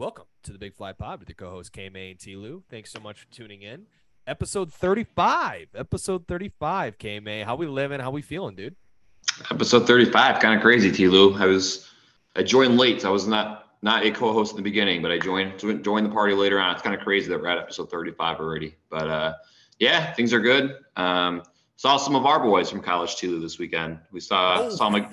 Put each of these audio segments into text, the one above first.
Welcome to the Big Fly Pod with your co-host K May and T Lew. Thanks so much for tuning in. Episode 35. Episode 35, K May. How we living? How we feeling, dude? Episode 35, kind of crazy, T Lew. I was I joined late. So I was not not a co-host in the beginning, but I joined joined the party later on. It's kind of crazy that we're at episode 35 already. But uh yeah, things are good. Um saw some of our boys from college T Lew this weekend. We saw Oh. saw my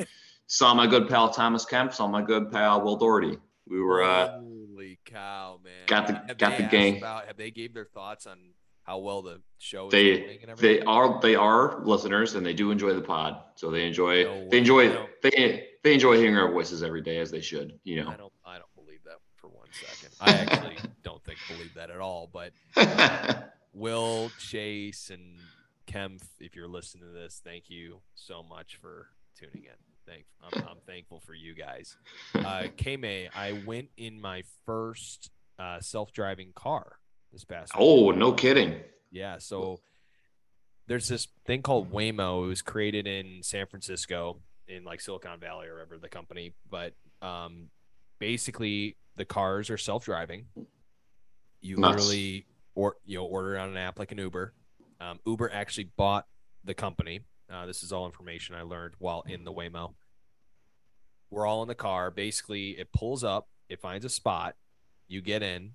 saw my good pal Thomas Kemp, saw my good pal Will Doherty. We were uh Holy cow, man! got the- Have got the gang. About, have they gave their thoughts on how well the show is they they are they are listeners and they do enjoy the pod. So they enjoy No they enjoy No. they they enjoy hearing our voices every day as they should, you know. I don't. I don't believe that for one second. I actually don't think believe that at all. But Will, Chase, and kemp if you're listening to this, thank you so much for tuning in. Thank, I'm, I'm thankful for you guys. Uh, K-May, I went in my first uh, self-driving car this past. week. oh, no kidding. Yeah, so there's this thing called Waymo. It was created in San Francisco, in like Silicon Valley or whatever the company. But um, basically, the cars are self-driving. You Nuts. literally or you know order it on an app like an Uber. Um, Uber actually bought the company. Uh, this is all information I learned while in the Waymo. We're all in the car. Basically, it pulls up. It finds a spot. You get in.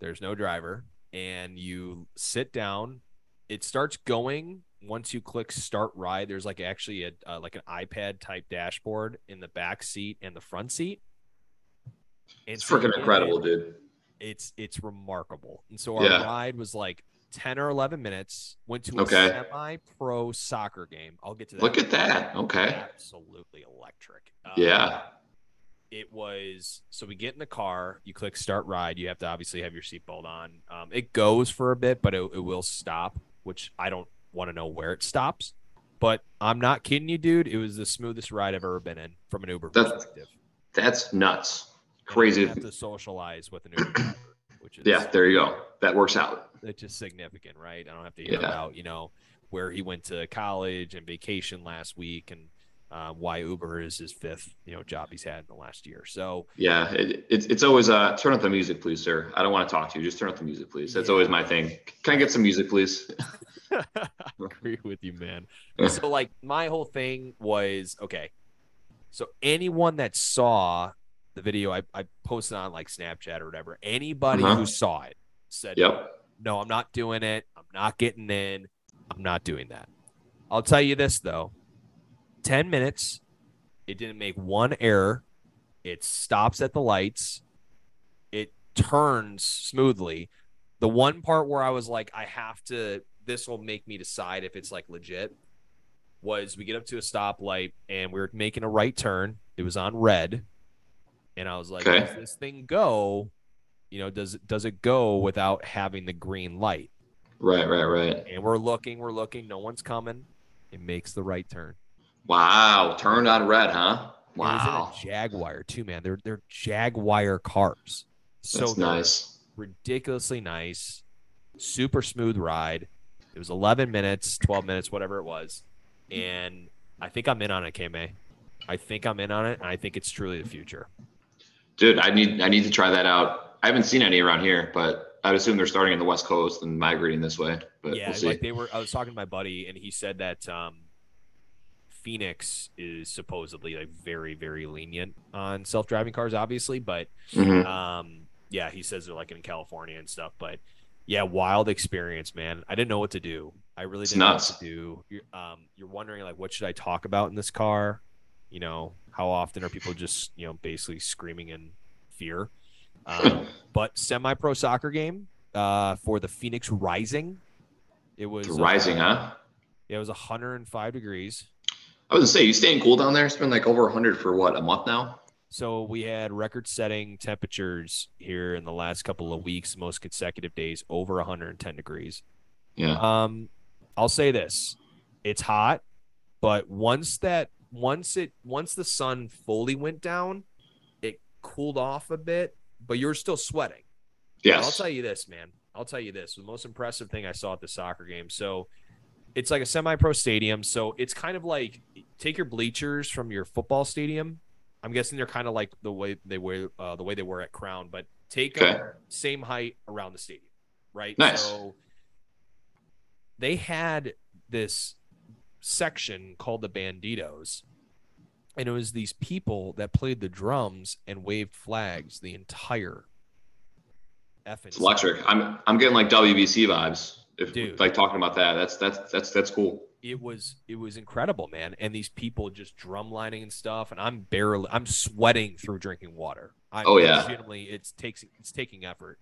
There's no driver, and you sit down. It starts going once you click start ride. There's like actually a uh, like an iPad type dashboard in the back seat and the front seat. And It's freaking incredible, dude. it's it's remarkable. And so our Yeah. ride was like 10 or 11 minutes. Went to a Okay. semi-pro soccer game. I'll get to that. Look at that. Okay. Absolutely electric. Um, Yeah. It was so we get in the car, you click start ride, you have to obviously have your seatbelt on. Um, it goes for a bit, but it, it will stop, which I don't want to know where it stops. But I'm not kidding you, dude. It was the smoothest ride I've ever been in from an Uber That's perspective. That's nuts. Crazy. didn't have to socialize with an Uber which is Yeah, there you go. That works out. it's just significant, right? I don't have to hear Yeah. about you know where he went to college and vacation last week and uh, why Uber is his fifth you know job he's had in the last year. So Yeah, it, it's it's always uh turn up the music, please, sir. I don't want to talk to you. Just turn up the music, please. That's Yeah. always my thing. Can I get some music, please? I agree with you, man. so like my whole thing was okay. So anyone that saw the video I, I posted on like Snapchat or whatever, anybody Uh-huh. who saw it said, Yep. no, I'm not doing it. I'm not getting in. I'm not doing that. I'll tell you this though 10 minutes, it didn't make one error. It stops at the lights, it turns smoothly. The one part where I was like, I have to, this will make me decide if it's like legit was we get up to a stoplight and we are making a right turn. It was on red. And I was like, Okay. does this thing go? You know, does it does it go without having the green light? Right, right, right. And we're looking, we're looking, no one's coming. It makes the right turn. Wow. Turned on red, huh? It was in Wow. a Jaguar too, man. They're they're Jaguar cars. So That's nice. ridiculously nice, super smooth ride. It was 11 minutes, 12 minutes, whatever it was, and I think I'm in on it, KMay. I think I'm in on it, and I think it's truly the future. Dude, I need I need to try that out. I haven't seen any around here, but I'd assume they're starting in the West Coast and migrating this way. But yeah, we'll see. like they were. I was talking to my buddy, and he said that um, Phoenix is supposedly like very, very lenient on self-driving cars, obviously, but Mhm. um, yeah, he says they're like in California and stuff, but yeah, wild experience, man. I didn't know what to do. I really It's didn't know nuts. what to do. You're, um, you're wondering like, what should I talk about in this car? You know, how often are people just you know basically screaming in fear? Um, but semi-pro soccer game uh, for the Phoenix Rising. It was It's rising, uh, huh? Yeah, it was 105 degrees. I was gonna say, you staying cool down there? It's been like over 100 for what, a month now? So we had record-setting temperatures here in the last couple of weeks, most consecutive days over 110 degrees. Yeah. Um, I'll say this: it's hot, but once that once it once the sun fully went down, it cooled off a bit, but you're still sweating. Yeah. I'll tell you this, man. I'll tell you this. The most impressive thing I saw at the soccer game. So it's like a semi pro stadium. So it's kind of like take your bleachers from your football stadium I'm guessing they're kind of like the way they were uh, the way they were at Crown, but take Okay. same height around the stadium, right? Nice. So they had this section called the Banditos, and it was these people that played the drums and waved flags the entire effing. It's electric. I'm I'm getting like WBC vibes. If Dude. like talking about that, that's that's that's that's cool. it was it was incredible, man. And these people just drumlining and stuff, and I'm barely I'm sweating through drinking water. I Oh, yeah. legitimately it's takes it's taking effort.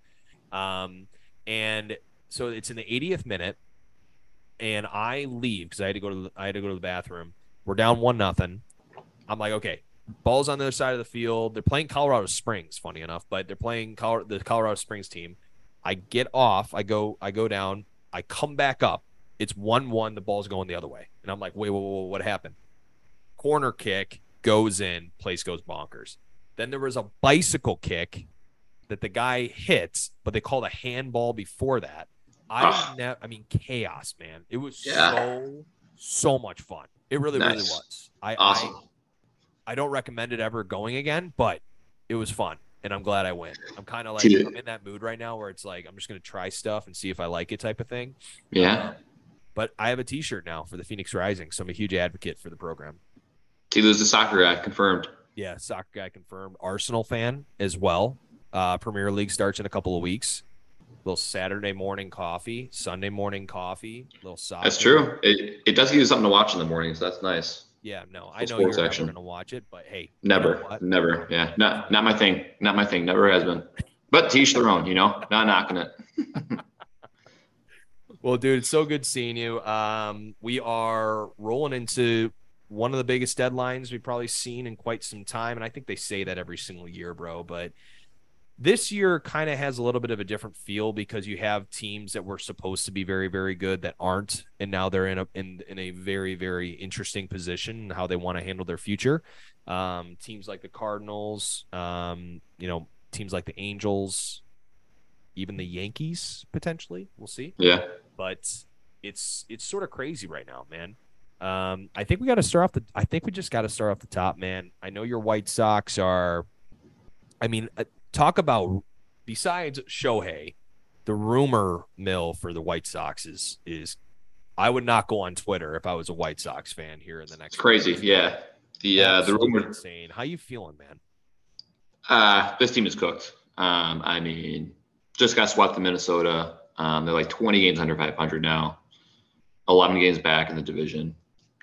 Um and so it's in the 80th minute and I leave because I had to go to the, I had to go to the bathroom. We're down one nothing. I'm like, okay, ball's on the other side of the field. They're playing Colorado Springs, funny enough, but they're playing Col- the Colorado Springs team. I get off, I go I go down, I come back up. It's one one. The ball's going the other way, and I'm like, wait, wait, wait, what happened? Corner kick goes in, place goes bonkers. Then there was a bicycle kick that the guy hits, but they called a handball before that. I I mean, chaos, man. It was Yeah. so so much fun. It really, really was. I, Awesome. I I don't recommend it ever going again, but it was fun, and I'm glad I went. I'm kind of like Dude. I'm in that mood right now where it's like I'm just gonna try stuff and see if I like it, type of thing. Yeah. Um, but I have a T-shirt now for the Phoenix Rising, so I'm a huge advocate for the program. TLew's the soccer guy, confirmed. Yeah, soccer guy confirmed. Arsenal fan as well. Uh, Premier League starts in a couple of weeks. Little Saturday morning coffee, Sunday morning coffee, little soccer. That's true. It, it does give you something to watch in the morning, so that's nice. Yeah, no, I know you're sports never going to watch it, but hey, you know Never, never. Yeah, not not my thing. Not my thing. Never has been. But teach their own, you know. Not knocking it. Well, dude, it's so good seeing you. Um, we are rolling into one of the biggest deadlines we've probably seen in quite some time, and I think they say that every single year, bro. But this year kind of has a little bit of a different feel because you have teams that were supposed to be very, very good that aren't, and now they're in a in in a very, very interesting position in how they want to handle their future. Um, teams like the Cardinals, um, you know, teams like the Angels, even the Yankees potentially. We'll see Yeah. but it's it's sort of crazy right now, man. Um, I think we got to start off the. I think we just got to start off the top, man. I know your White Sox are. I mean, uh, talk about besides Shohei, the rumor mill for the White Sox is is. I would not go on Twitter if I was a White Sox fan here in the next. It's crazy. Yeah. The uh, the rumor insane. How you feeling, man? Uh, this team is cooked. Um, I mean, just got swept in Minnesota. Um, they're like 20 games under 500 now. 11 games back in the division.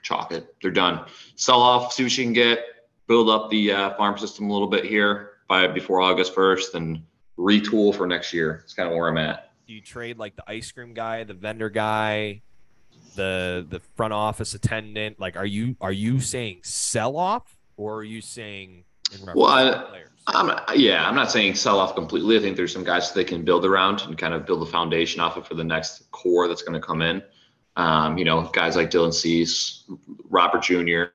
Chalk it. They're done. Sell off, see what you can get. Build up the uh, farm system a little bit here by before August 1st, and retool for next year. It's kind of where I'm at. Do you trade like the ice cream guy, the vendor guy, the the front office attendant? Like, are you are you saying sell off, or are you saying Well, I-? I'm, yeah, I'm not saying sell off completely. I think there's some guys that they can build around and kind of build a foundation off of for the next core that's going to come in. Um, you know, guys like Dylan Cease, Robert Jr.,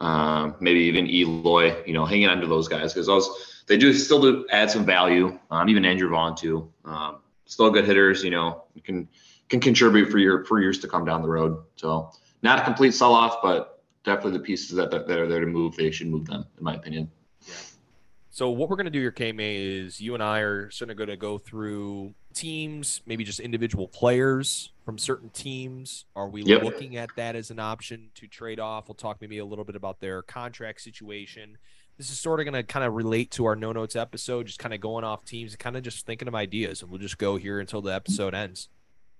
um, maybe even Eloy. You know, hanging on to those guys because those they do still do add some value. Um, even Andrew Vaughn too. Um, still good hitters. You know, can can contribute for your for years to come down the road. So not a complete sell off, but definitely the pieces that, that that are there to move. They should move them, in my opinion. So what we're gonna do here, K May, is you and I are sort of gonna go through teams, maybe just individual players from certain teams. Are we Yep. looking at that as an option to trade off? We'll talk maybe a little bit about their contract situation. This is sort of gonna kind of relate to our no notes episode, just kind of going off teams and kind of just thinking of ideas, and we'll just go here until the episode ends.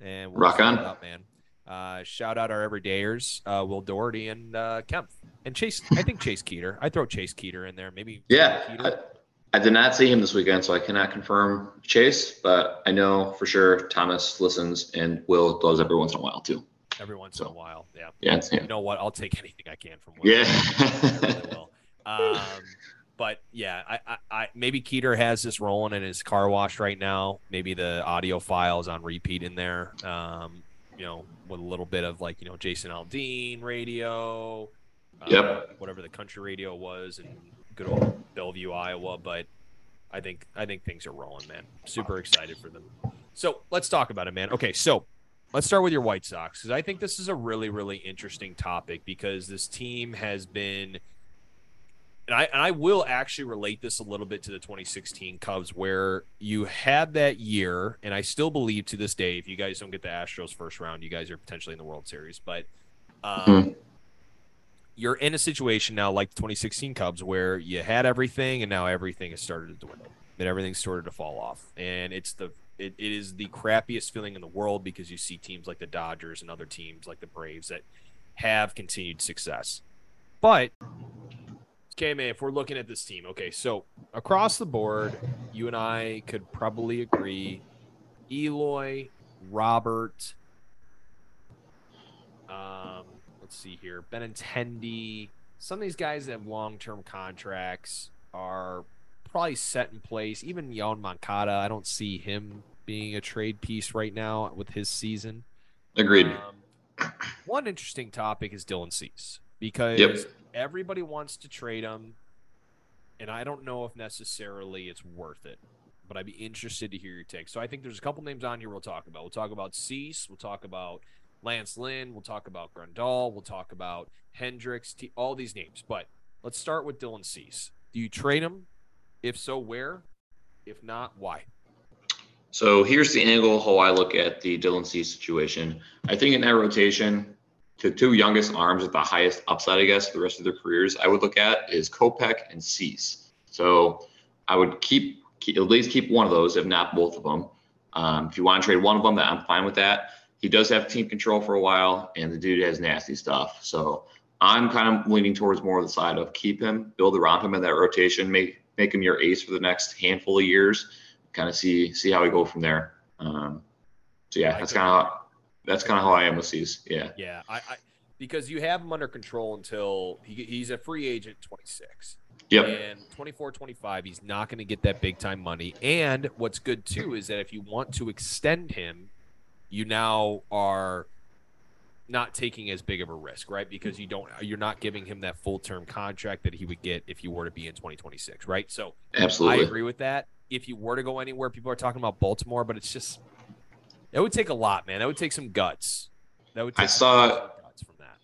And we'll Rock on. up, man. Uh, shout out our everydayers, uh, Will Doherty and uh, Kemp, and Chase. I think Chase Keeter. I throw Chase Keeter in there, maybe. Yeah, I, I did not see him this weekend, so I cannot confirm Chase, but I know for sure Thomas listens and Will does every once in a while too. every once in a while. Yeah. Yeah, yeah, You know what? I'll take anything I can from Will. I yeah. really will. Um, but yeah, I, I, I maybe Keeter has this rolling in his car wash right now. Maybe the audio file is on repeat in there. Um, you know, with a little bit of like you know Jason Aldean radio. uh, Yep. Whatever the country radio was in good old Bellevue, Iowa. But I think I think things are rolling, man. Super excited for them. So let's talk about it, man. Okay, so let's start with your White Sox because I think this is a really, really interesting topic because this team has been and I and I will actually relate this a little bit to the 2016 Cubs, where you had that year, and I still believe to this day, if you guys don't get the Astros first round, you guys are potentially in the World Series. But um, mm-hmm. you're in a situation now, like the 2016 Cubs, where you had everything, and now everything has started to dwindle, and everything started to fall off, and it's the it, it is the crappiest feeling in the world because you see teams like the Dodgers and other teams like the Braves that have continued success. But okay, man, if we're looking at this team, okay, so across the board, you and I could probably agree Eloy, Robert, um, let's see here, Benintendi, some of these guys that have long term contracts are probably set in place. Even Yoan Moncada, I don't see him being a trade piece right now with his season. Agreed. Um, one interesting topic is Dylan Cease because yep. Everybody wants to trade him, and I don't know if necessarily it's worth it. But I'd be interested to hear your take. So I think there's a couple names on here we'll talk about. We'll talk about Cease. We'll talk about Lance Lynn. We'll talk about Grandal. We'll talk about Hendriks. All these names. But let's start with Dylan Cease. Do you trade him? If so, where? If not, why? So here's the angle how I look at the Dylan Cease situation. I think in that rotation, the two youngest arms with the highest upside, I guess, for the rest of their careers, I would look at is Kopech and Cease. So I would keep, keep, at least keep one of those, if not both of them. Um, if you want to trade one of them, that I'm fine with that. He does have team control for a while, and the dude has nasty stuff. So I'm kind of leaning towards more of the side of keep him, build around him in that rotation, make make him your ace for the next handful of years. Kind of see see how we go from there. Um, so yeah, that's kind of that's kind of how I am with these. Yeah. Yeah, I, I because you have him under control until he, he's a free agent 26. Yep. And 24, 25, he's not going to get that big time money. And what's good too is that if you want to extend him, you now are not taking as big of a risk, right? Because you don't you're not giving him that full term contract that he would get if you were to be in 2026, right? So absolutely, I agree with that. If you were to go anywhere, people are talking about Baltimore, but it's just it would take a lot, man. That would take some guts. That would. I saw.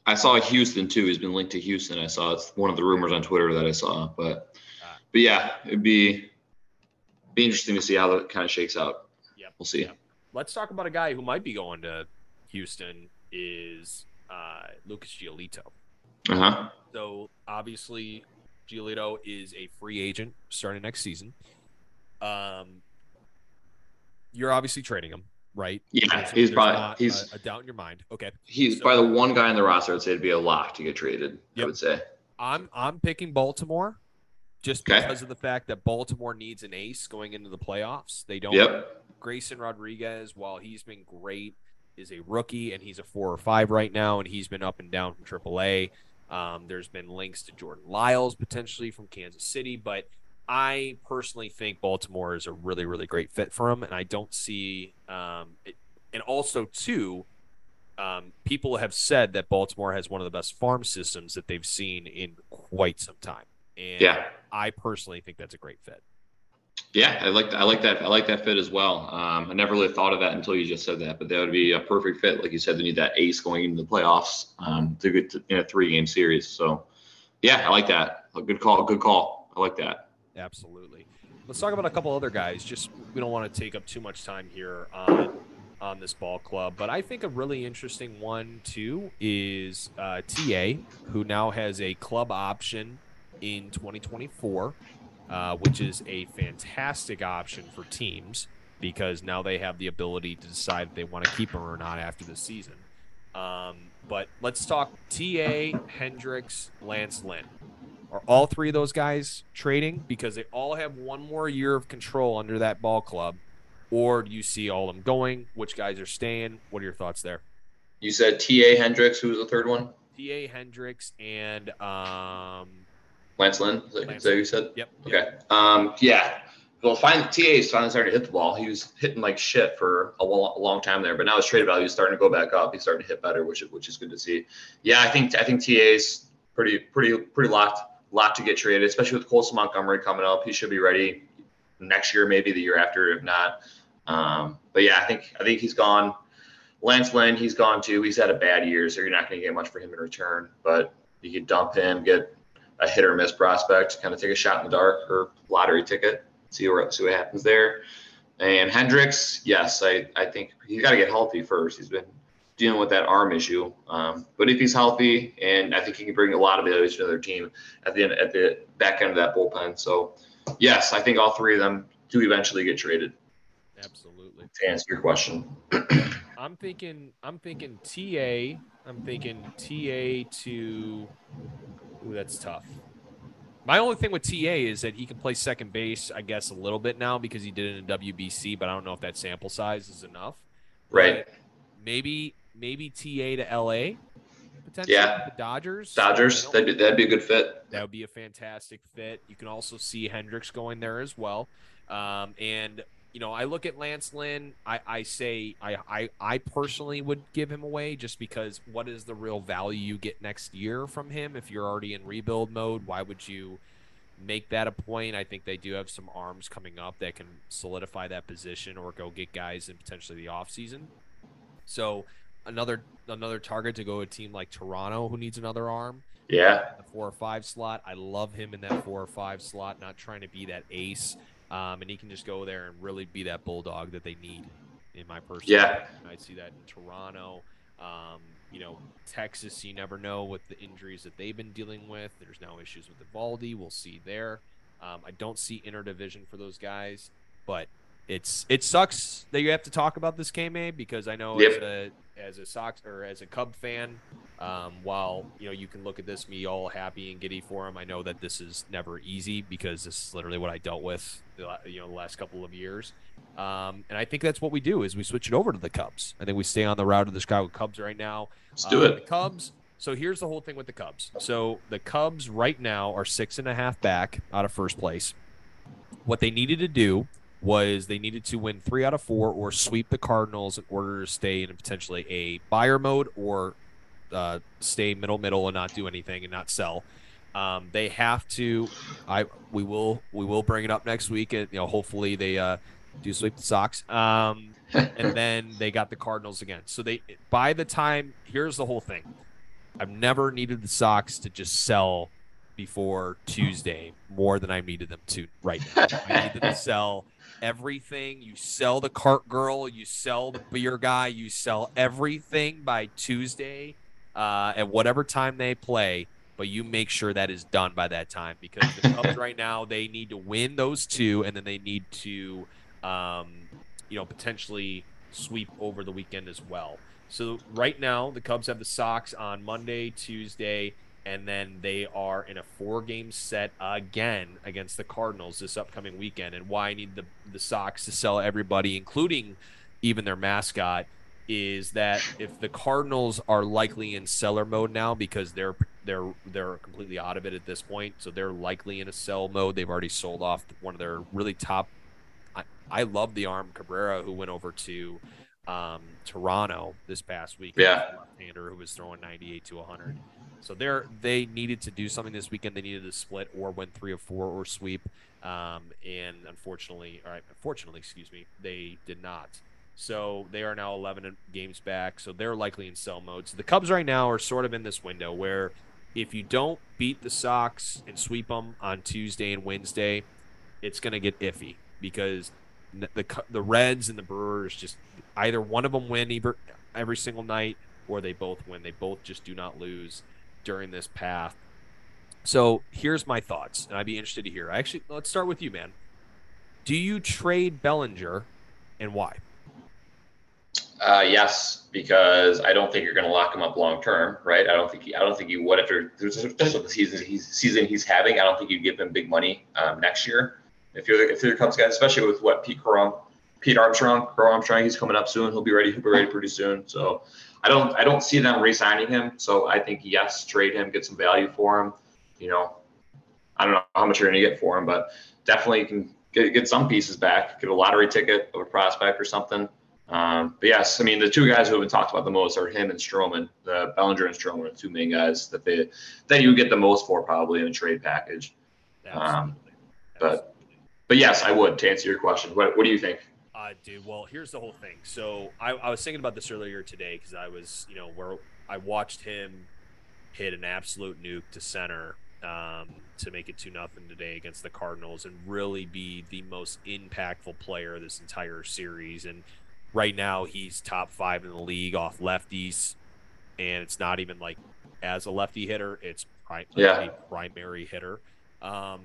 I saw Houston too. He's been linked to Houston. I saw it's one of the rumors on Twitter that I saw, but ah. but yeah, it'd be be interesting to see how that kind of shakes out. Yeah, we'll see. Yep. Let's talk about a guy who might be going to Houston is uh, Lucas Giolito. Uh huh. So obviously, Giolito is a free agent starting next season. Um, you're obviously trading him, right? Yeah, he's probably he's a, a, doubt in your mind. Okay, he's so, probably the one guy in the roster I'd say it'd be a lock to get traded. Yep. I would say. I'm I'm picking Baltimore, just okay. because of the fact that Baltimore needs an ace going into the playoffs. They don't. Yep. Grayson Rodriguez, while he's been great is a rookie and he's a four or five right now, and he's been up and down from AAA. Um, there's been links to Jordan Lyles potentially from Kansas City, but I personally think Baltimore is a really, really great fit for him, and I don't see. Um, it, and also, too, um, people have said that Baltimore has one of the best farm systems that they've seen in quite some time, and yeah. I personally think that's a great fit. Yeah, I like I like that. I like that fit as well. Um, I never really thought of that until you just said that, but that would be a perfect fit. Like you said, they need that ace going into the playoffs um, to get to, in a three game series. So, yeah, I like that. A good call. Good call. I like that. Absolutely. Let's talk about a couple other guys. Just we don't want to take up too much time here on on this ball club, but I think a really interesting one too is uh, TA, who now has a club option in 2024 uh, which is a fantastic option for teams because now they have the ability to decide if they want to keep him or not after the season. Um, but let's talk TA, Hendriks, Lance Lynn. Are all three of those guys trading because they all have one more year of control under that ball club? Or do you see all of them going? Which guys are staying? What are your thoughts there? You said TA Hendriks. Who was the third one? TA Hendriks and um, Lance Lynn, is that, Lance what you said? Yep. Okay. Um, yeah. Well, finally, TA is finally starting to hit the ball. He was hitting like shit for a long, a long time there, but now his trade value is starting to go back up. He's starting to hit better, which is which is good to see. Yeah, I think I think TA's pretty pretty pretty locked locked to get traded, especially with Colson Montgomery coming up. He should be ready next year, maybe the year after, if not. Um, but yeah, I think I think he's gone. Lance Lynn, he's gone too. He's had a bad year, so you're not going to get much for him in return. But you could dump him, get a hit or miss prospect, kind of take a shot in the dark or lottery ticket, see where see what happens there. And Hendriks, yes, I, I think he's got to get healthy first. He's been dealing with that arm issue. Um, but if he's healthy, and I think he can bring a lot of value to their team at the end, at the back end of that bullpen. So, yes, I think all three of them do eventually get traded. Absolutely. To answer your question, I'm thinking. I'm thinking TA. I'm thinking TA to. Ooh, that's tough. My only thing with TA is that he can play second base, I guess, a little bit now because he did it in WBC, but I don't know if that sample size is enough. Right. But maybe maybe TA to LA potentially. Yeah. The Dodgers. Dodgers, that'd be, that'd be a good fit. that would be a fantastic fit. You can also see Hendriks going there as well. Um, and you know, I look at Lance Lynn. I, I say I, I I personally would give him away just because what is the real value you get next year from him if you're already in rebuild mode? Why would you make that a point? I think they do have some arms coming up that can solidify that position or go get guys in potentially the offseason. So another another target to go a team like Toronto who needs another arm Yeah. the four or five slot. I love him in that four or five slot, not trying to be that ace. Um, and he can just go there and really be that bulldog that they need, in my personal Yeah. I see that in Toronto. Um, you know, Texas, you never know with the injuries that they've been dealing with. There's now issues with the Eovaldi. We'll see there. Um, I don't see interdivision for those guys, but it's it sucks that you have to talk about this K May because I know as a as a Sox or as a Cub fan, um, while you know you can look at this me all happy and giddy for him, I know that this is never easy because this is literally what I dealt with, the, you know, the last couple of years. Um, and I think that's what we do is we switch it over to the Cubs. I think we stay on the route of the Chicago Cubs right now. Let's do Uh, The it. Cubs. So here's the whole thing with the Cubs. So the Cubs right now are six and a half back out of first place. What they needed to do was they needed to win three out of four or sweep the Cardinals in order to stay in potentially a buyer mode or uh, stay middle middle and not do anything and not sell. Um, they have to. I we will we will bring it up next week. And, you know, hopefully they uh, do sweep the Sox. Um, and then they got the Cardinals again. So they by the time here's the whole thing. I've never needed the Sox to just sell before Tuesday more than I needed them to right now. I needed to sell everything. You sell the cart girl, you sell the beer guy, you sell everything by Tuesday uh, at whatever time they play. But you make sure that is done by that time because the Cubs right now they need to win those two, and then they need to, um, you know, potentially sweep over the weekend as well. So right now the Cubs have the Sox on Monday, Tuesday, and then they are in a four-game set again against the Cardinals this upcoming weekend. And why I need the the Sox to sell everybody, including even their mascot, is that if the Cardinals are likely in seller mode now because they're they're they're completely out of it at this point, so they're likely in a sell mode. They've already sold off one of their really top. I, I love the arm Cabrera who went over to um, Toronto this past week. Yeah. left-hander who was throwing 98 to 100. So they're they needed to do something this weekend. They needed to split or win three or four or sweep. Um, and unfortunately, all right, unfortunately, excuse me, they did not. So they are now 11 games back. So they're likely in sell mode. So the Cubs right now are sort of in this window where if you don't beat the Sox and sweep them on Tuesday and Wednesday, it's going to get iffy because the the Reds and the Brewers just either one of them win every, every single night or they both win. They both just do not lose during this path. So here's my thoughts, and I'd be interested to hear. Actually, let's start with you, man. Do you trade Bellinger, and why? Uh, yes, because I don't think you're going to lock him up long term, right? I don't think he, I don't think you would after the season he's season he's having. I don't think you'd give him big money um, next year if you're if you're Cubs guys, especially with what Pete Crow, Pete Armstrong, Crow Armstrong, he's coming up soon. He'll be ready. He'll be ready pretty soon. So I don't I don't see them re-signing him. So I think yes, trade him, get some value for him. You know, I don't know how much you're going to get for him, but definitely you can get, get some pieces back. Get a lottery ticket of a prospect or something. Um, but yes, I mean the two guys who have been talked about the most are him and Stroman. The Bellinger and Stroman are the two main guys that they that you would get the most for probably in a trade package. Um, but-. But yes, I would to answer your question. What what do you think? Uh, dude, well, here's the whole thing. So I, I was thinking about this earlier today because I was, you know, where I watched him hit an absolute nuke to center um, to make it two nothing today against the Cardinals and really be the most impactful player this entire series. And right now, he's top five in the league off lefties, and it's not even like as a lefty hitter; it's pri- Yeah. a primary hitter, um,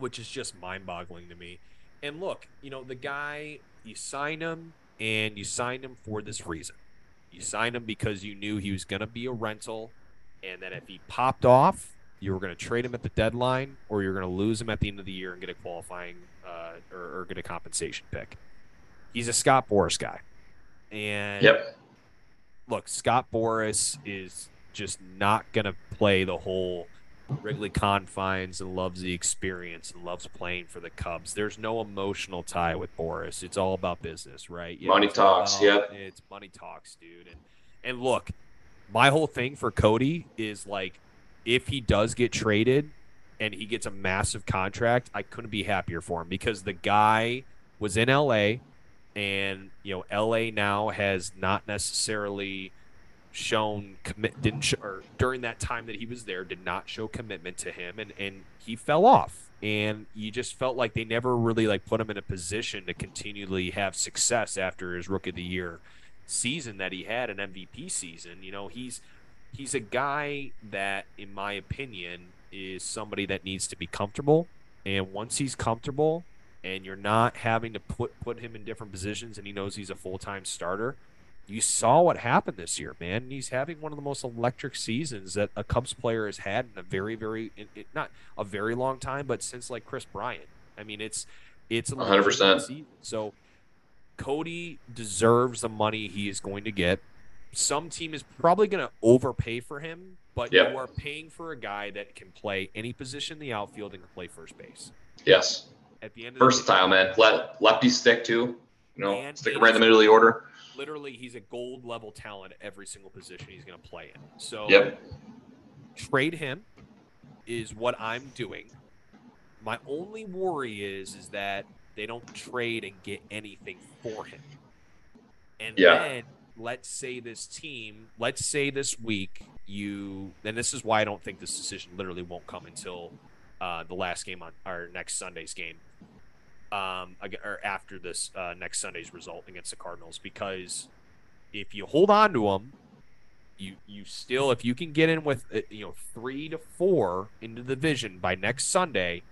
which is just mind-boggling to me. And look, you know, the guy you sign him, and you signed him for this reason. You signed him because you knew he was going to be a rental, and that if he popped off, you were going to trade him at the deadline, or you're going to lose him at the end of the year and get a qualifying uh, or, or get a compensation pick. He's a Scott Boras guy, and Yep. look, Scott Boras is just not going to play the whole Wrigley confines and loves the experience and loves playing for the Cubs. There's no emotional tie with Boras. It's all about business, right? Money it's all talks, about- It's money talks, dude. And and look, my whole thing for Cody is like if he does get traded and he gets a massive contract, I couldn't be happier for him because the guy was in LA and you know LA now has not necessarily shown commit didn't sh- or during that time that he was there did not show commitment to him and and he fell off. And you just felt like they never really like put him in a position to continually have success after his rookie of the year season that he had an MVP season. You know he's he's a guy that in my opinion is somebody that needs to be comfortable. And once he's comfortable and you're not having to put put him in different positions and he knows he's a full-time starter you saw what happened this year, man. He's having one of the most electric seasons that a Cubs player has had in a very, very, in, in- not a very long time, but since like Kris Bryant. I mean, it's it's a 100%. So Cody deserves the money he is going to get. Some team is probably going to overpay for him, but Yep. you are paying for a guy that can play any position in the outfield and can play first base. Yes. At the end of the day, Versatile, man. Let lefty stick too. You know, And stick him right in the middle of the order. literally, he's a gold level talent at every single position he's going to play in. So Yep. trade him is what I'm doing. My only worry is is that they don't trade and get anything for him. And Yeah. then let's say this team, let's say this week you and this is why I don't think this decision literally won't come until uh, the last game on our next Sunday's game. Um, or after this uh, next Sunday's result against the Cardinals, because if you hold on to them, you you still if you can get in with uh, you know three to four into the division by next Sunday,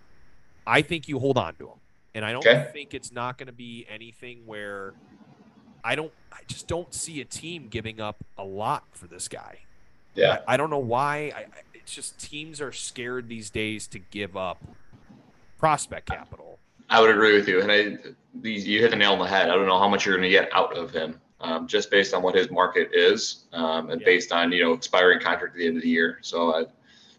I think you hold on to them, and I don't Okay. think it's not going to be anything where I don't I just don't see a team giving up a lot for this guy. Yeah. I, I don't know why. I, I- it's just teams are scared these days to give up prospect capital. I would agree with you. And I, these, you hit the nail on the head. I don't know how much you're going to get out of him, um, just based on what his market is, um, and Yeah. based on you know expiring contract at the end of the year. So I,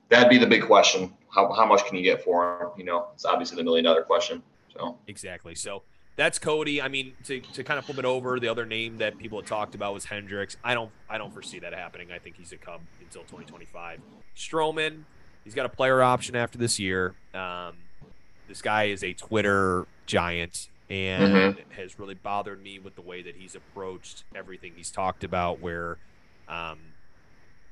that'd be the big question. How, how much can you get for him? You know, it's obviously the million dollar question. So Exactly. So that's Cody. I mean, to, to kind of flip it over, the other name that people had talked about was Hendricks. I don't I don't foresee that happening. I think he's a Cub until 2025. Stroman, he's got a player option after this year. Um, this guy is a Twitter giant and has really bothered me with the way that he's approached everything he's talked about, where um,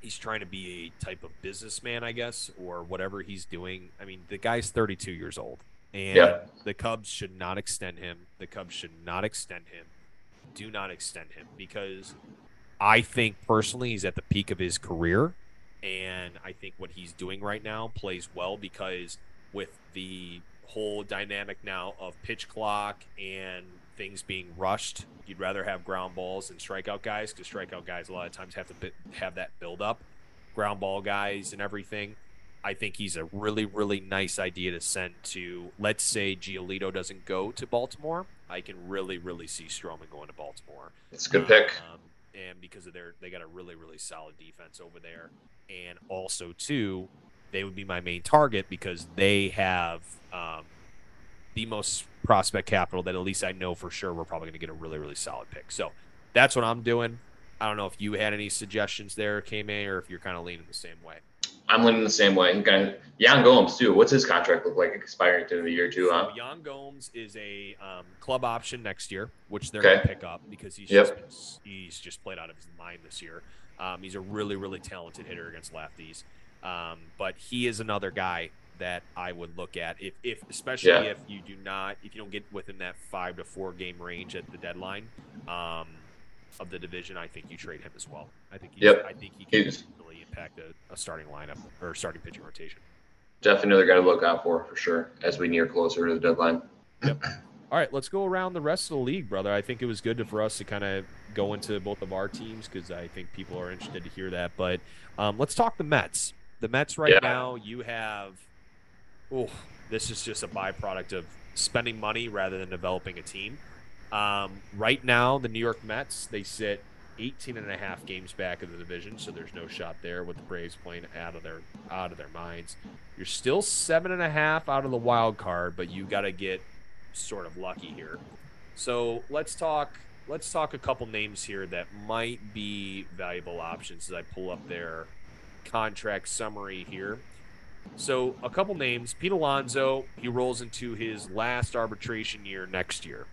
he's trying to be a type of businessman, I guess, or whatever he's doing. I mean, the guy's 32 years old, and Yeah. the Cubs should not extend him. The Cubs should not extend him. Do not extend him because I think personally he's at the peak of his career, and I think what he's doing right now plays well because with the whole dynamic now of pitch clock and things being rushed, you'd rather have ground balls than strikeout guys because strikeout guys a lot of times have to bi- have that build up, ground ball guys and everything. I think he's a really, really nice idea to send to. Let's say Giolito doesn't go to Baltimore, I can really, really see Stroman going to Baltimore. it's a good pick. Um, and because of their, they got a really, really solid defense over there, and also too, they would be my main target because they have um, the most prospect capital that at least I know for sure we're probably going to get a really, really solid pick. So that's what I'm doing. I don't know if you had any suggestions there, K-May, or if you're kind of leaning the same way. I'm leaning the same way. Kind of, Yan Gomes too. What's his contract look like expiring at the end of the year too? Huh? So Yan Gomes is a um, club option next year, which they're Okay. going to pick up because he's Yep. just he's just played out of his mind this year. Um, he's a really really talented hitter against lefties. Um, but he is another guy that I would look at if, if especially Yeah. if you do not if you don't get within that five to four game range at the deadline um, of the division. I think you trade him as well. I think he's, Yep. I think he can He's- really impact a, a starting lineup or starting pitching rotation. Definitely another guy to look out for for sure as we near closer to the deadline. Yep. All right, let's go around the rest of the league, brother. I think it was good to, for us to kind of go into both of our teams because I think people are interested to hear that. But um, let's talk the Mets. The Mets right Yeah. now, you have. Oh, this is just a byproduct of spending money rather than developing a team. Um, right now, the New York Mets they sit 18 and a half games back of the division, so there's no shot there with the Braves playing out of their out of their minds. You're still seven and a half out of the wild card, but you got to get sort of lucky here. So let's talk. Let's talk a couple names here that might be valuable options as I pull up their contract summary here. So a couple names. Pete Alonso. He rolls into his last arbitration year next year.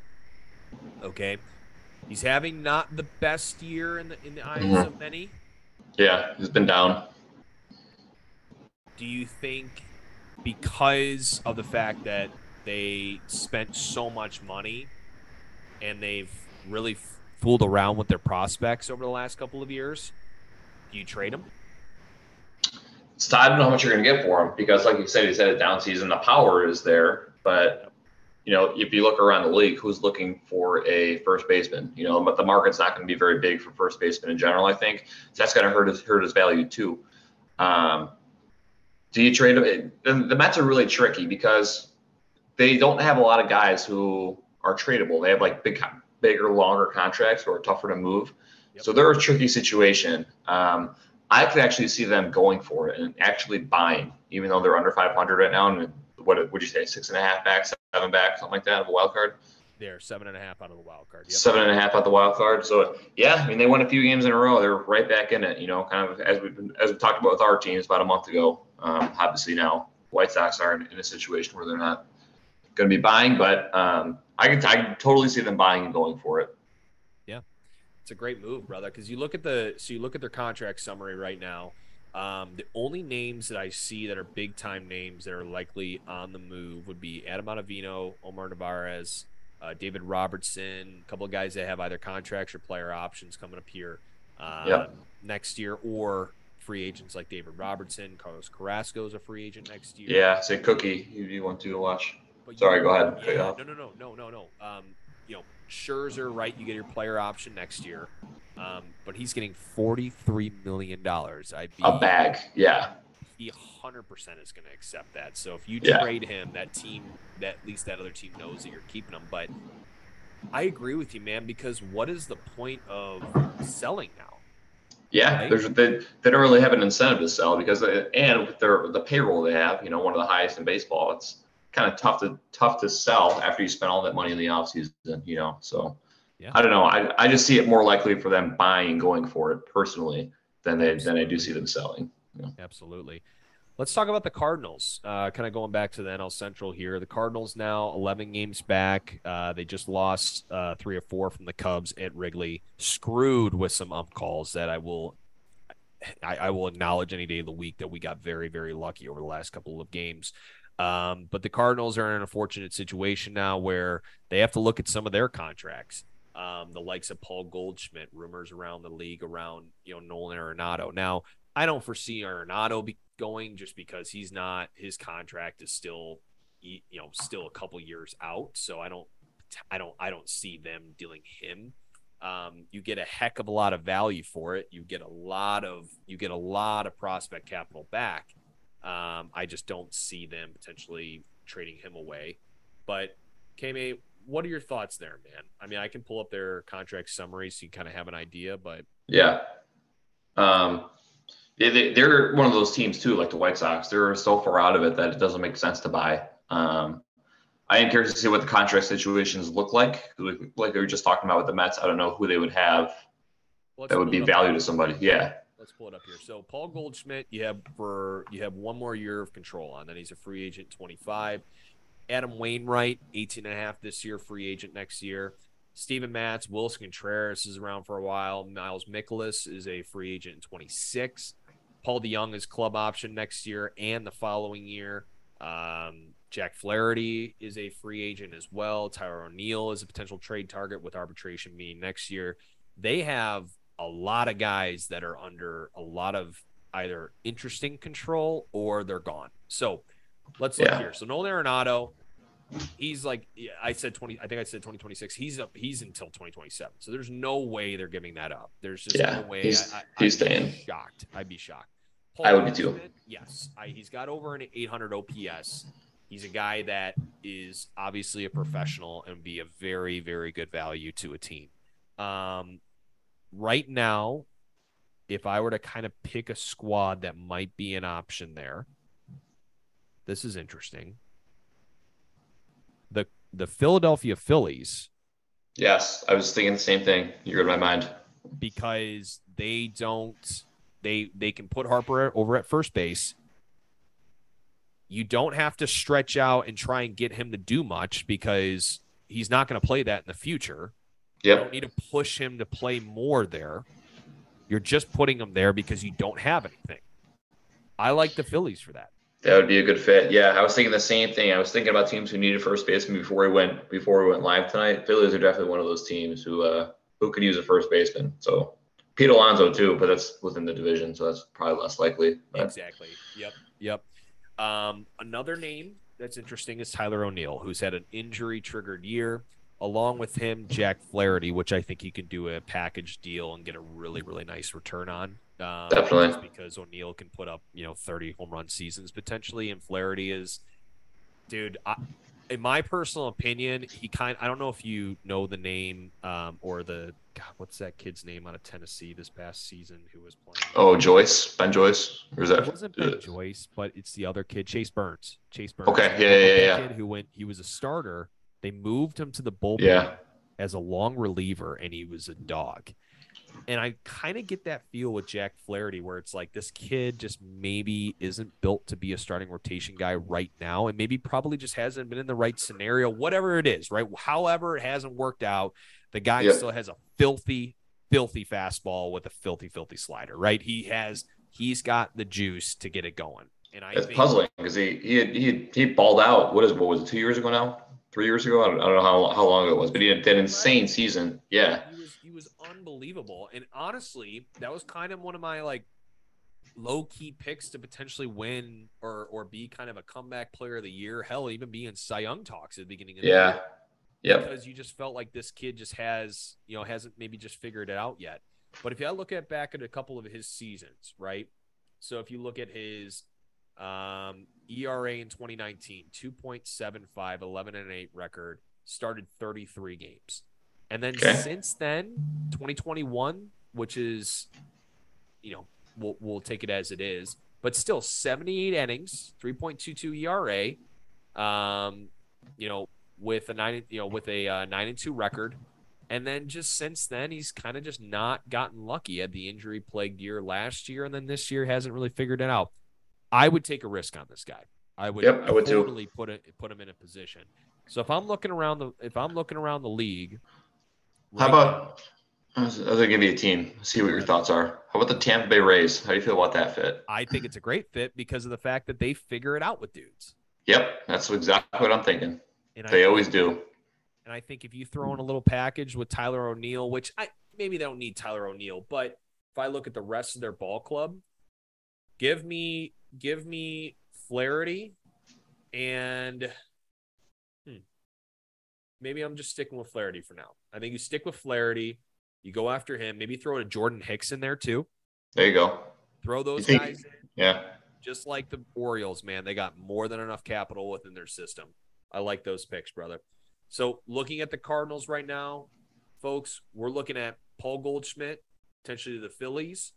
Okay, he's having not the best year in the in the eyes Mhm. of many. Yeah, he's been down. do you think because of the fact that they spent so much money and they've really f- fooled around with their prospects over the last couple of years, do you trade them? It's I don't know how much you're going to get for him because, like you said, he's had a down season. The power is there, but you know, if you look around the league, who's looking for a first baseman? You know, but the market's not going to be very big for first baseman in general. I think so that's going to hurt his hurt his value too. Um, do you trade him? The, the Mets are really tricky because they don't have a lot of guys who are tradable. They have like big, bigger, longer contracts who are tougher to move. Yep. So they're a tricky situation. Um, I could actually see them going for it and actually buying, even though they're under 500 right now. And what would you say, six and a half back, seven back, something like that of a wild card? They're seven and a half out of the wild card. Yep. Seven and a half out of the wild card. So yeah, I mean they won a few games in a row. They're right back in it. You know, kind of as we as we talked about with our teams about a month ago. Um, obviously now White Sox are in, in a situation where they're not going to be buying, but um, I can I can totally see them buying and going for it. It's a great move, brother. Because you look at the so you look at their contract summary right now. Um, the only names that I see that are big time names that are likely on the move would be Adam Ottavino, Omar Narvaez, uh, David Robertson, a couple of guys that have either contracts or player options coming up here um, next year, or free agents like David Robertson, Carlos Carrasco is a free agent next year. Yeah, say Cookie, you, you want to watch? But Sorry, you- go ahead. Yeah, no, no, no, no, no, no. Um, you know, Scherzer, right? You get your player option next year, um, but he's getting forty-three million dollars. I'd A bag, yeah, he hundred percent is going to accept that. So if you Yeah. trade him, that team, that at least that other team knows that you're keeping him. But I agree with you, man. Because what is the point of selling now? yeah. Right. There's they, they don't really have an incentive to sell because uh, and with their the payroll they have, you know, one of the highest in baseball. It's kind of tough to tough to sell after you spend all that money in the offseason, you know. So Yeah. I don't know. I, I just see it more likely for them buying going for it personally than they than I do see them selling. Absolutely. Let's talk about the Cardinals. Uh, kind of going back to the NL Central here. The Cardinals now 11 games back. Uh, they just lost uh, three or four from the Cubs at Wrigley. Screwed with some ump calls that I will, I, I will acknowledge any day of the week that we got very very lucky over the last couple of games. Um, but the Cardinals are in an unfortunate situation now where they have to look at some of their contracts. Um, the likes of Paul Goldschmidt, rumors around the league around you know Nolan Arenado. Now I don't foresee Arenado be going just because he's not his contract is still you know still a couple years out. So I don't I don't I don't see them dealing him. Um, you get a heck of a lot of value for it. You get a lot of you get a lot of prospect capital back. Um, I just don't see them potentially trading him away. But KMay, what are your thoughts there, man? I mean, I can pull up their contract summary so you kind of have an idea, but Yeah. Um, they, they're one of those teams too, like the White Sox. They're so far out of it that it doesn't make sense to buy. Um, I am curious to see what the contract situations look like. Like we were just talking about with the Mets, I don't know who they would have let's that would be value to somebody. Yeah. Let's pull it up here. So Paul Goldschmidt, you have for you have one more year of control on. Then he's a free agent, 25. Adam Wainwright, 18 and a half this year, free agent next year. Steven Matz, Willson Contreras is around for a while. Miles Mikolas is a free agent in 26. Paul DeJong is club option next year and the following year. Um, Jack Flaherty is a free agent as well. Tyler O'Neill is a potential trade target with arbitration being next year. They have a lot of guys that are under a lot of either interesting control or they're gone. So let's look Yeah. here. So Nolan Arenado, he's like I said 20 I think I said 2026. He's up he's until 2027. So there's no way they're giving that up. There's just Yeah, no way he's- I, I, he's I'd be staying. shocked. I'd be shocked. I would be too. Yes, I, he's got over an 800 OPS. He's a guy that is obviously a professional and be a very, very good value to a team. Um, right now, if I were to kind of pick a squad that might be an option there, this is interesting. The the Philadelphia Phillies Yes, I was thinking the same thing. You read my mind. because they don't they they can put Harper over at first base. You don't have to stretch out and try and get him to do much because he's not going to play that in the future. You don't need to push him to play more there. You're just putting him there because you don't have anything. I like the Phillies for that. That would be a good fit. Yeah, I was thinking the same thing. I was thinking about teams who needed first baseman before we went before we went live tonight. Phillies are definitely one of those teams who uh who could use a first baseman. So Pete Alonso too, but that's within the division, so that's probably less likely. But Exactly. Yep. Yep. Um, another name that's interesting is Tyler O'Neill, who's had an injury triggered year. Along with him, Jack Flaherty, which I think you can do a package deal and get a really, really nice return on. Um, Definitely. because O'Neill can put up, you know, 30 home run seasons potentially, and Flaherty is, dude. I, in my personal opinion, he kind. I don't know if you know the name um, or the God. What's that kid's name out of Tennessee this past season who was playing? oh, Joyce, Ben Joyce, or is It that? wasn't Ben uh, Joyce, but it's the other kid, Chase Burns. Chase Burns. Okay, yeah, yeah, yeah, yeah. Kid who went? He was a starter. They moved him to the bullpen Yeah, as a long reliever, and he was a dog. And I kind of get that feel with Jack Flaherty, where it's like this kid just maybe isn't built to be a starting rotation guy right now, and maybe probably just hasn't been in the right scenario, whatever it is, right? However, it hasn't worked out. The guy still has a filthy, filthy fastball with a filthy, filthy slider, right? He has, he's got the juice to get it going. And I it's puzzling because he he had, he had, he balled out. What is what was it? Two years ago now? Three years ago? I don't, I don't know how how long it was, but he had that insane season. Yeah, He was he was unbelievable. And honestly, that was kind of one of my like low key picks to potentially win or or be kind of a comeback player of the year. Hell, even be in Cy Young talks at the beginning of the yeah, year. yep. Because you just felt like this kid just has, you know, hasn't maybe just figured it out yet. But if you look at back at a couple of his seasons, right? So if you look at his um, ERA in 2019, 2.75, 11 and 8 record, started 33 games. And then Okay. since then, 2021, which is, you know, we'll, we'll take it as it is, but still 78 innings, 3.22 ERA, um, you know, with a nine, you know, with a uh, nine and two record. And then just since then, he's kind of just not gotten lucky. Had the injury plagued year last year, and then this year hasn't really figured it out. I would take a risk on this guy. I would, Yep, I would too. totally put it put him in a position. So if I'm looking around the if I'm looking around the league, How right about? I was, I was gonna give you a team. See what your thoughts are. How about the Tampa Bay Rays? How do you feel about that fit? I think it's a great fit because of the fact that they figure it out with dudes. Yep, that's exactly what I'm thinking. And I They think- always do. And I think if you throw in a little package with Tyler O'Neill, which I maybe they don't need Tyler O'Neill, but if I look at the rest of their ball club, give me give me Flaherty and hmm, maybe I'm just sticking with Flaherty for now. I think you stick with Flaherty, you go after him, maybe throw in a Jordan Hicks in there too. There you go. Throw those think- guys in Yeah, just like the Orioles, man, they got more than enough capital within their system. I like those picks, brother. So looking at the Cardinals right now, folks, we're looking at Paul Goldschmidt, potentially the Phillies,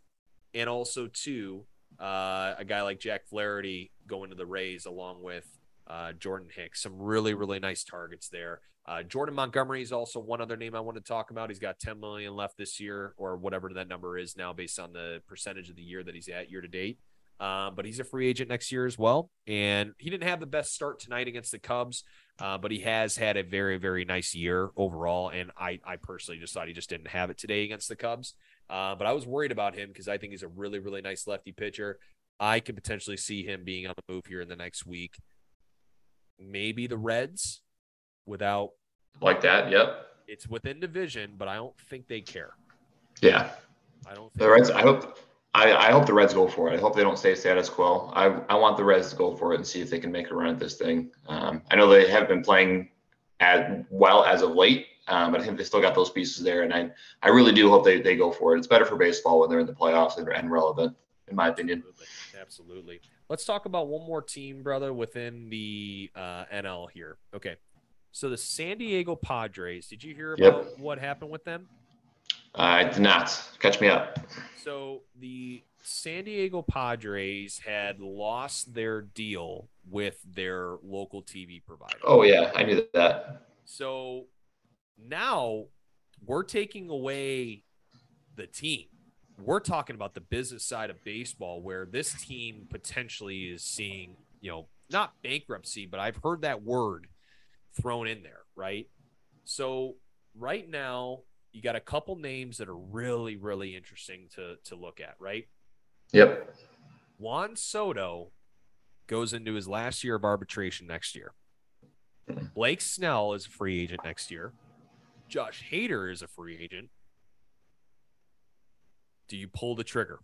and also too uh, a guy like Jack Flaherty going to the Rays along with uh, Jordan Hicks. Some really really nice targets there. Uh, Jordan Montgomery is also one other name I want to talk about. He's got 10 million left this year, or whatever that number is now, based on the percentage of the year that he's at year to date. uh, but he's a free agent next year as well. And he didn't have the best start tonight against the Cubs, uh, but he has had a very, very nice year overall. And I, I personally just thought he just didn't have it today against the Cubs. Uh, but I was worried about him because I think he's a really, really nice lefty pitcher. I could potentially see him being on the move here in the next week. Maybe the Reds without like that. Yep. It's within division, but I don't think they care. Yeah. I don't. the Reds. I hope. I, I hope the Reds go for it. I hope they don't stay status quo. I, I want the Reds to go for it and see if they can make a run at this thing. Um, I know they have been playing as well as of late, um, but I think they still got those pieces there. And I, I really do hope they, they go for it. It's better for baseball when they're in the playoffs and, and relevant, in my opinion. Absolutely. Absolutely. Let's talk about one more team, brother, within the uh, NL here. Okay. So the San Diego Padres, did you hear about yep. what happened with them? I did not. Catch me up. So the San Diego Padres had lost their deal with their local TV provider. Oh yeah, I knew that. So now we're taking away the team. We're talking about the business side of baseball where this team potentially is seeing, you know, not bankruptcy, but I've heard that word thrown in there, right? So right now you got a couple names that are really, really interesting to to look at, right? Yep. Juan Soto goes into his last year of arbitration next year. Blake Snell is a free agent next year. Josh Hader is a free agent. Do you pull the trigger?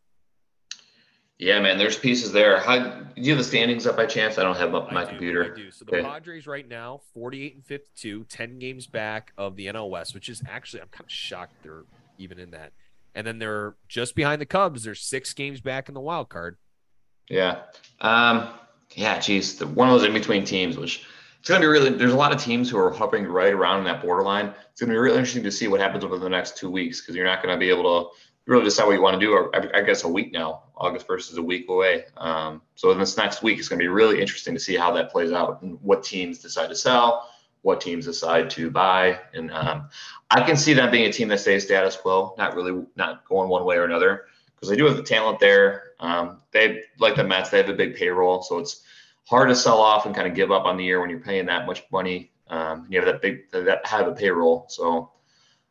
Yeah, man, there's pieces there. How do you have the standings up by chance? I don't have up my do, computer. I do. So the okay. Padres right now, 48 and 52, 10 games back of the NL West, which is actually I'm kind of shocked they're even in that. And then they're just behind the Cubs. They're six games back in the wild card. Yeah. Um, yeah, geez. The, one of those in between teams, which it's gonna be really there's a lot of teams who are hovering right around in that borderline. It's gonna be really interesting to see what happens over the next two weeks because you're not gonna be able to really decide what you want to do. Or I guess a week now. August first is a week away. Um, so in this next week, it's going to be really interesting to see how that plays out and what teams decide to sell, what teams decide to buy, and um, I can see them being a team that stays status quo, not really not going one way or another because they do have the talent there. Um, they like the Mets, they have a big payroll, so it's hard to sell off and kind of give up on the year when you're paying that much money. Um, you have that big that have a payroll, so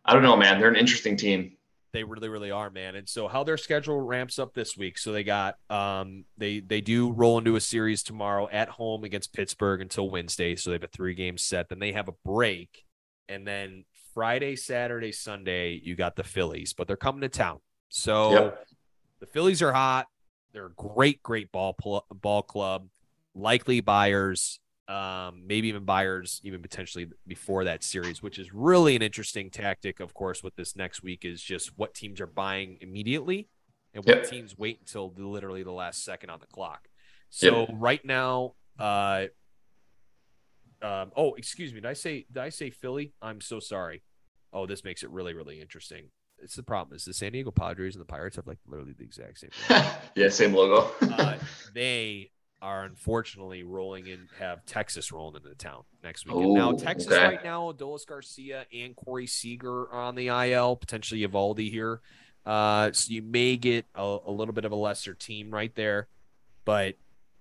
I don't know, man. They're an interesting team. They really, really are, man. And so how their schedule ramps up this week. So they got um they they do roll into a series tomorrow at home against Pittsburgh until Wednesday. So they have a three game set. Then they have a break. And then Friday, Saturday, Sunday, you got the Phillies, but they're coming to town. So yep. the Phillies are hot. They're a great, great ball ball club. Likely buyers um, maybe even buyers even potentially before that series, which is really an interesting tactic. Of course, with this next week is just what teams are buying immediately and what yep. teams wait until the, literally the last second on the clock. So yep. right now, uh, um, oh, excuse me, did I say did I say Philly? I'm so sorry. Oh, this makes it really really interesting. It's the problem is the San Diego Padres and the Pirates have like literally the exact same. yeah, same logo. uh, they are unfortunately rolling in have Texas rolling into the town next week. now Texas okay. right now, Adolis Garcia and Corey Seager are on the IL, potentially Eovaldi here. Uh, so you may get a, a, little bit of a lesser team right there, but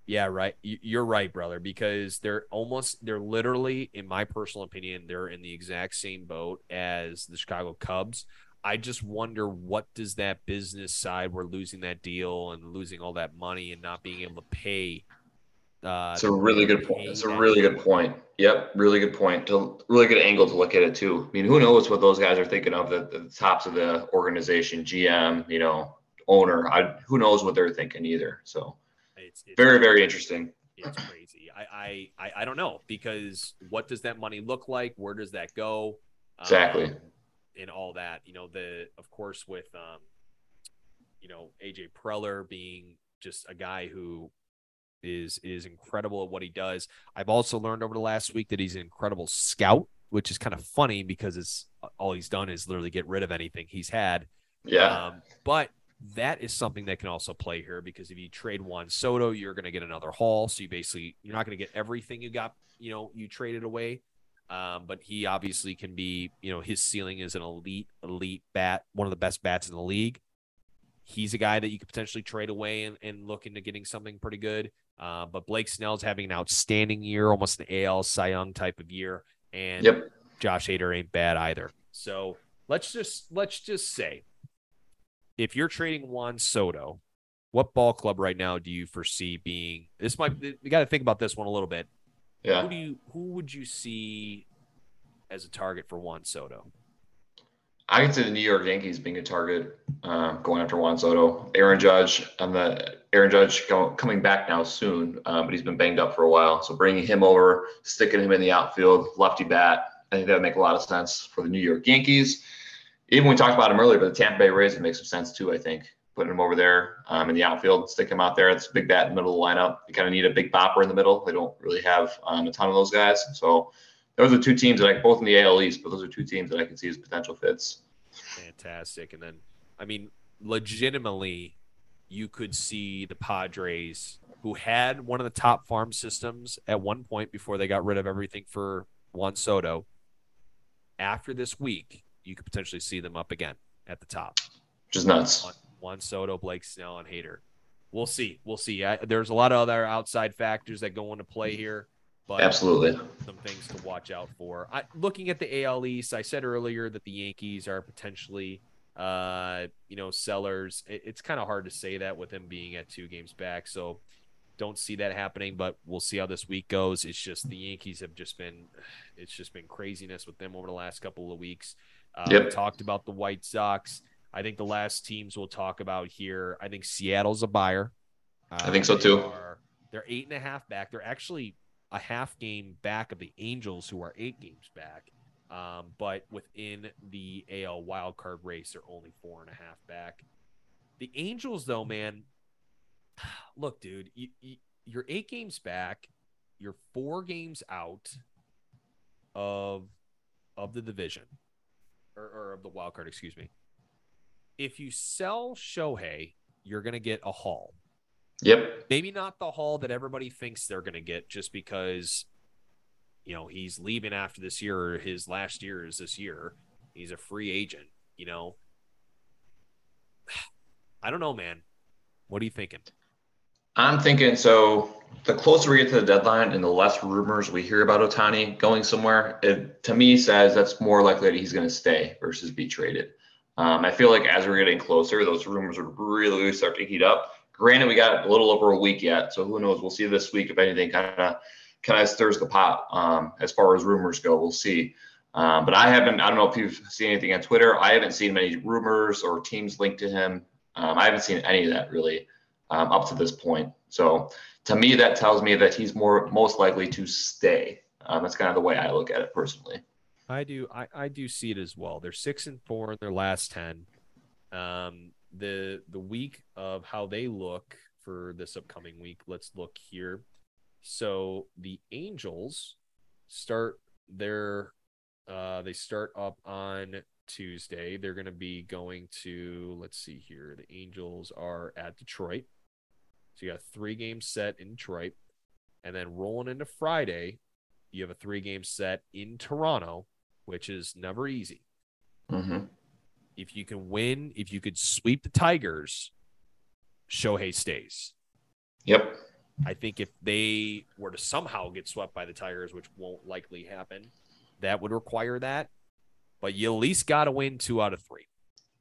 yeah, right. You're right, brother, because they're almost they're literally, in my personal opinion, they're in the exact same boat as the Chicago Cubs. I just wonder what does that business side, we're losing that deal and losing all that money and not being able to pay. Uh, it's a really good point. It's a really good point. Yep, really good point. To really good angle to look at it too. I mean, who knows what those guys are thinking of at the tops of the organization, GM, you know, owner. I who knows what they're thinking either. So it's, it's very very interesting. It's crazy. I, I I don't know because what does that money look like? Where does that go? Exactly. Um, and all that. You know, the of course with um, you know, AJ Preller being just a guy who is is incredible at what he does. I've also learned over the last week that he's an incredible scout, which is kind of funny because it's all he's done is literally get rid of anything he's had. Yeah. Um, but that is something that can also play here because if you trade Juan Soto, you're going to get another haul. So you basically you're not going to get everything you got, you know, you traded away. Um, but he obviously can be, you know, his ceiling is an elite, elite bat, one of the best bats in the league. he's a guy that you could potentially trade away and, and look into getting something pretty good. Uh, but Blake Snell's having an outstanding year, almost an AL Cy Young type of year, and Yep. Josh Hader ain't bad either. So let's just let's just say, if you're trading Juan Soto, what ball club right now do you foresee being? This might we got to think about this one a little bit. Yeah. Who do you who would you see as a target for Juan Soto? I can see the New York Yankees being a target uh, going after Juan Soto. Aaron Judge, and the Aaron Judge go, coming back now soon, um, but he's been banged up for a while. So bringing him over, sticking him in the outfield, lefty bat, I think that would make a lot of sense for the New York Yankees. Even we talked about him earlier, but the Tampa Bay Rays would make some sense too. I think putting him over there um, in the outfield, stick him out there. It's a big bat in the middle of the lineup. They kind of need a big bopper in the middle. They don't really have um, a ton of those guys. So those are two teams that I both in the AL East, but those are two teams that I can see as potential fits. Fantastic. And then, I mean, legitimately, you could see the Padres, who had one of the top farm systems at one point before they got rid of everything for Juan Soto. After this week, you could potentially see them up again at the top. which is nuts. Juan, Juan Soto, Blake Snell, and Hader. We'll see. We'll see. I, there's a lot of other outside factors that go into play here, but Absolutely. some things to watch out for. I, looking at the AL East, I said earlier that the Yankees are potentially, uh, you know, sellers. It, it's kind of hard to say that with them being at two games back. So don't see that happening, but we'll see how this week goes. It's just the Yankees have just been, it's just been craziness with them over the last couple of weeks. Uh, Yep. we talked about the White Sox. I think the last teams we'll talk about here. I think Seattle's a buyer. Uh, I think so, they too. are- they're eight and a half back. They're actually a half game back of the Angels, who are eight games back. Um, but within the AL wild card race, they're only four and a half back. The Angels, though, man, look, dude, you, you, you're eight games back. You're four games out of of the division, or, or of the wild card. Excuse me. If you sell Shohei, you're gonna get a haul Yep. maybe not the haul that everybody thinks they're going to get just because you know he's leaving after this year or his last year is this year he's a free agent you know i don't know man what are you thinking I'm thinking so. The closer we get to the deadline and the less rumors we hear about Ohtani going somewhere, it to me says that's more likely that he's going to stay versus be traded. Um, I feel like as we're getting closer, those rumors would really start to heat up. Granted, we got a little over a week yet, so who knows? We'll see this week if anything kind of kind of stirs the pot um, as far as rumors go. We'll see. Um, but I haven't. I don't know if you've seen anything on Twitter. I haven't seen many rumors or teams linked to him. Um, I haven't seen any of that really um, up to this point. So to me, that tells me that he's more most likely to stay. Um, that's kind of the way I look at it personally. i do I, I do see it as well they're six and four in their last ten um the the week of how they look for this upcoming week. Let's look here. So the angels start their uh they start up on tuesday. They're going to be going to let's see here the angels are at detroit. So you got three game set in detroit. And then rolling into friday you have a three game set in toronto which is never easy. Hmm if you can win if you could sweep the tigers shohei stays Yep. I think if they were to somehow get swept by the Tigers, which won't likely happen, that would require that. But you at least got to win two out of three.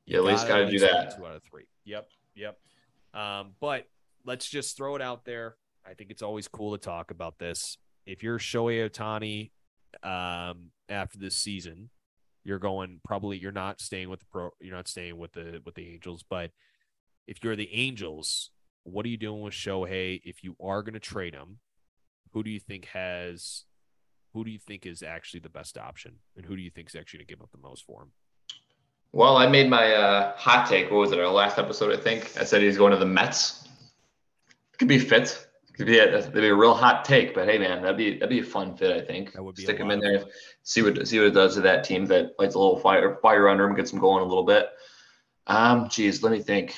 You at least gotta do that. Two out of three. Yep. Yep. Um, but let's just throw it out there. I think it's always cool to talk about this. If you're Shohei Ohtani um, after this season, you're going probably you're not staying with the pro you're not staying with the with the Angels, but if you're the Angels, what are you doing with Shohei? If you are going to trade him, who do you think has who do you think is actually the best option, and who do you think is actually going to give up the most for him? Well, I made my uh, hot take. What was it? Our last episode, I think. I said he's going to the Mets. Could be fit. Could be a, that'd be a real hot take. But hey, man, that'd be that'd be a fun fit. I think. That would be Stick him in there. fun. See what see what it does to that team that lights a little fire fire under him, gets him going a little bit. Um, geez, let me think.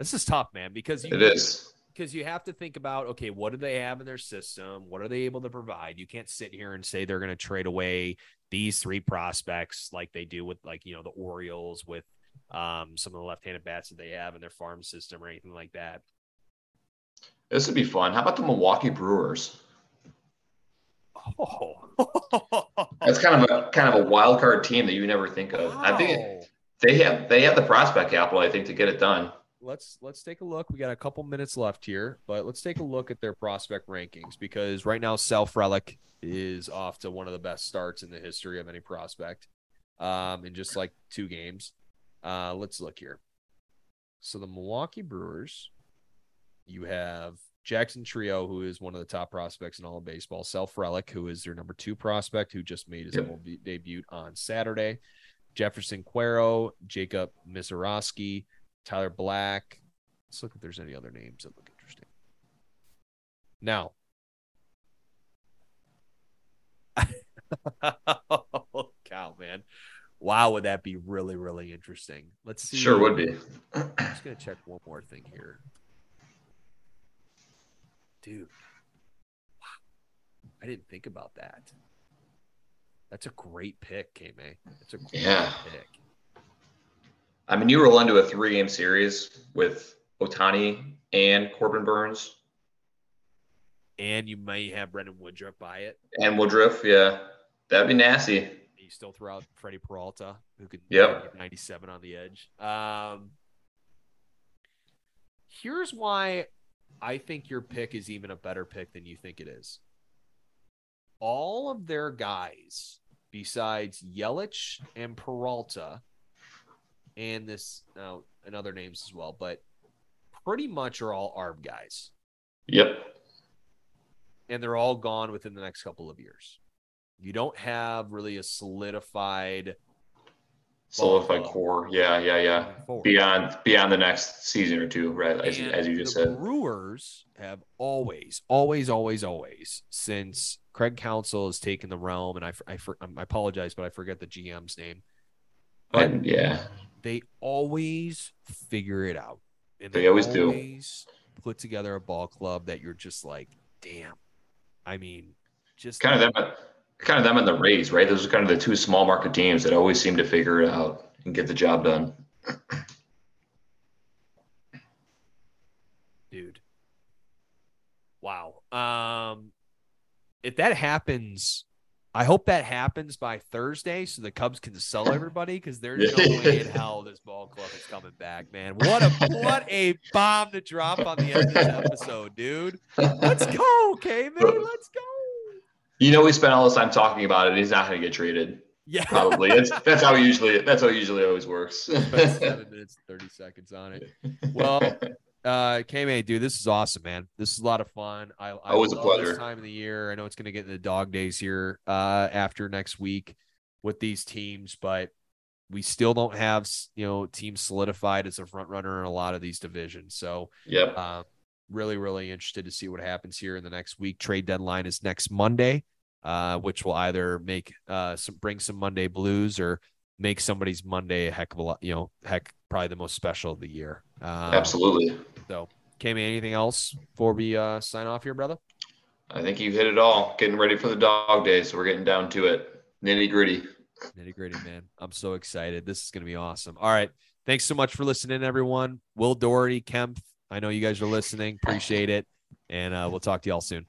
This is tough, man, because you It is. because you have to think about okay, what do they have in their system? What are they able to provide? You can't sit here and say they're going to trade away these three prospects, like they do with like you know the Orioles, with um, some of the left-handed bats that they have in their farm system or anything like that. This would be fun. How about the Milwaukee Brewers? Oh, That's kind of a kind of a wild card team that you never think of. I think they have they have the prospect capital. I think to get it done. let's let's take a look. We got a couple minutes left here, but let's take a look at their prospect rankings because right now Sal Frelick is off to one of the best starts in the history of any prospect, um, in just like two games. Uh, let's look here. So the Milwaukee Brewers, you have Jackson Chourio, who is one of the top prospects in all of baseball. Sal Frelick, who is their number two prospect, who just made his Yep. MLB debut on Saturday. Jeferson Quero, Jacob Misiorowski, Tyler Black. Let's look if there's any other names that look interesting. Now, oh, cow, man. Wow, would that be really, really interesting? Let's see. Sure would be. I'm just gonna check one more thing here. Dude. Wow. I didn't think about that. That's a great pick, KMay. That's a great Yeah. pick. I mean, you roll into a three game series with Ohtani and Corbin Burnes And you may have Brandon Woodruff by it. and Woodruff. Yeah, that'd be nasty. Still throw out Freddie Peralta, who could Yep. get 97 on the edge. Um, here's why I think your pick is even a better pick than you think it is. All of their guys, besides Yelich and Peralta, and this now and other names as well, but pretty much are all ARB guys, Yep. and they're all gone within the next couple of years. You don't have really a solidified Solidified uh, core. Yeah, yeah, yeah. forward. Beyond beyond the next season or two, right? As, as you just the said. Brewers have always, always, always, always, since Craig Counsell has taken the realm, and I, I, um, I apologize, but I forget the GM's name. But And yeah, they always figure it out, and They always do. Put together a ball club that you're just like, damn. I mean, just kind of them, kind of them and the Rays, right? Those are kind of the two small market teams that always seem to figure it out and get the job done. dude. Wow. Um, if that happens, I hope that happens by Thursday so the Cubs can sell everybody because there's no way in hell this ball club is coming back, man. What a what a bomb to drop on the end of this episode, dude. Let's go, man. Let's go. You know, we spent all this time talking about it. He's not going to get traded. Yeah. Probably. That's that's how usually that's how usually always works. Seven minutes, 30 seconds on it. Well, uh, KMay, dude, this is awesome, man. This is a lot of fun. I, I Always a pleasure. This time of the year. I know it's going to get into the dog days here uh, after next week with these teams, but we still don't have you know teams solidified as a front runner in a lot of these divisions. So, yep. um, really, really interested to see what happens here in the next week. Trade deadline is next Monday, uh, which will either make uh, some bring some Monday blues or make somebody's Monday a heck of a lot. You know, heck, probably the most special of the year. Um, Absolutely. So, KMay, anything else before we uh, sign off here, brother? I think you hit it all. Getting ready for the dog day, so we're getting down to it. Nitty gritty. Nitty gritty, man. I'm so excited. This is going to be awesome. All right. Thanks so much for listening, everyone. Will Doherty, Kemp, I know you guys are listening. Appreciate it. And uh, we'll talk to y'all soon.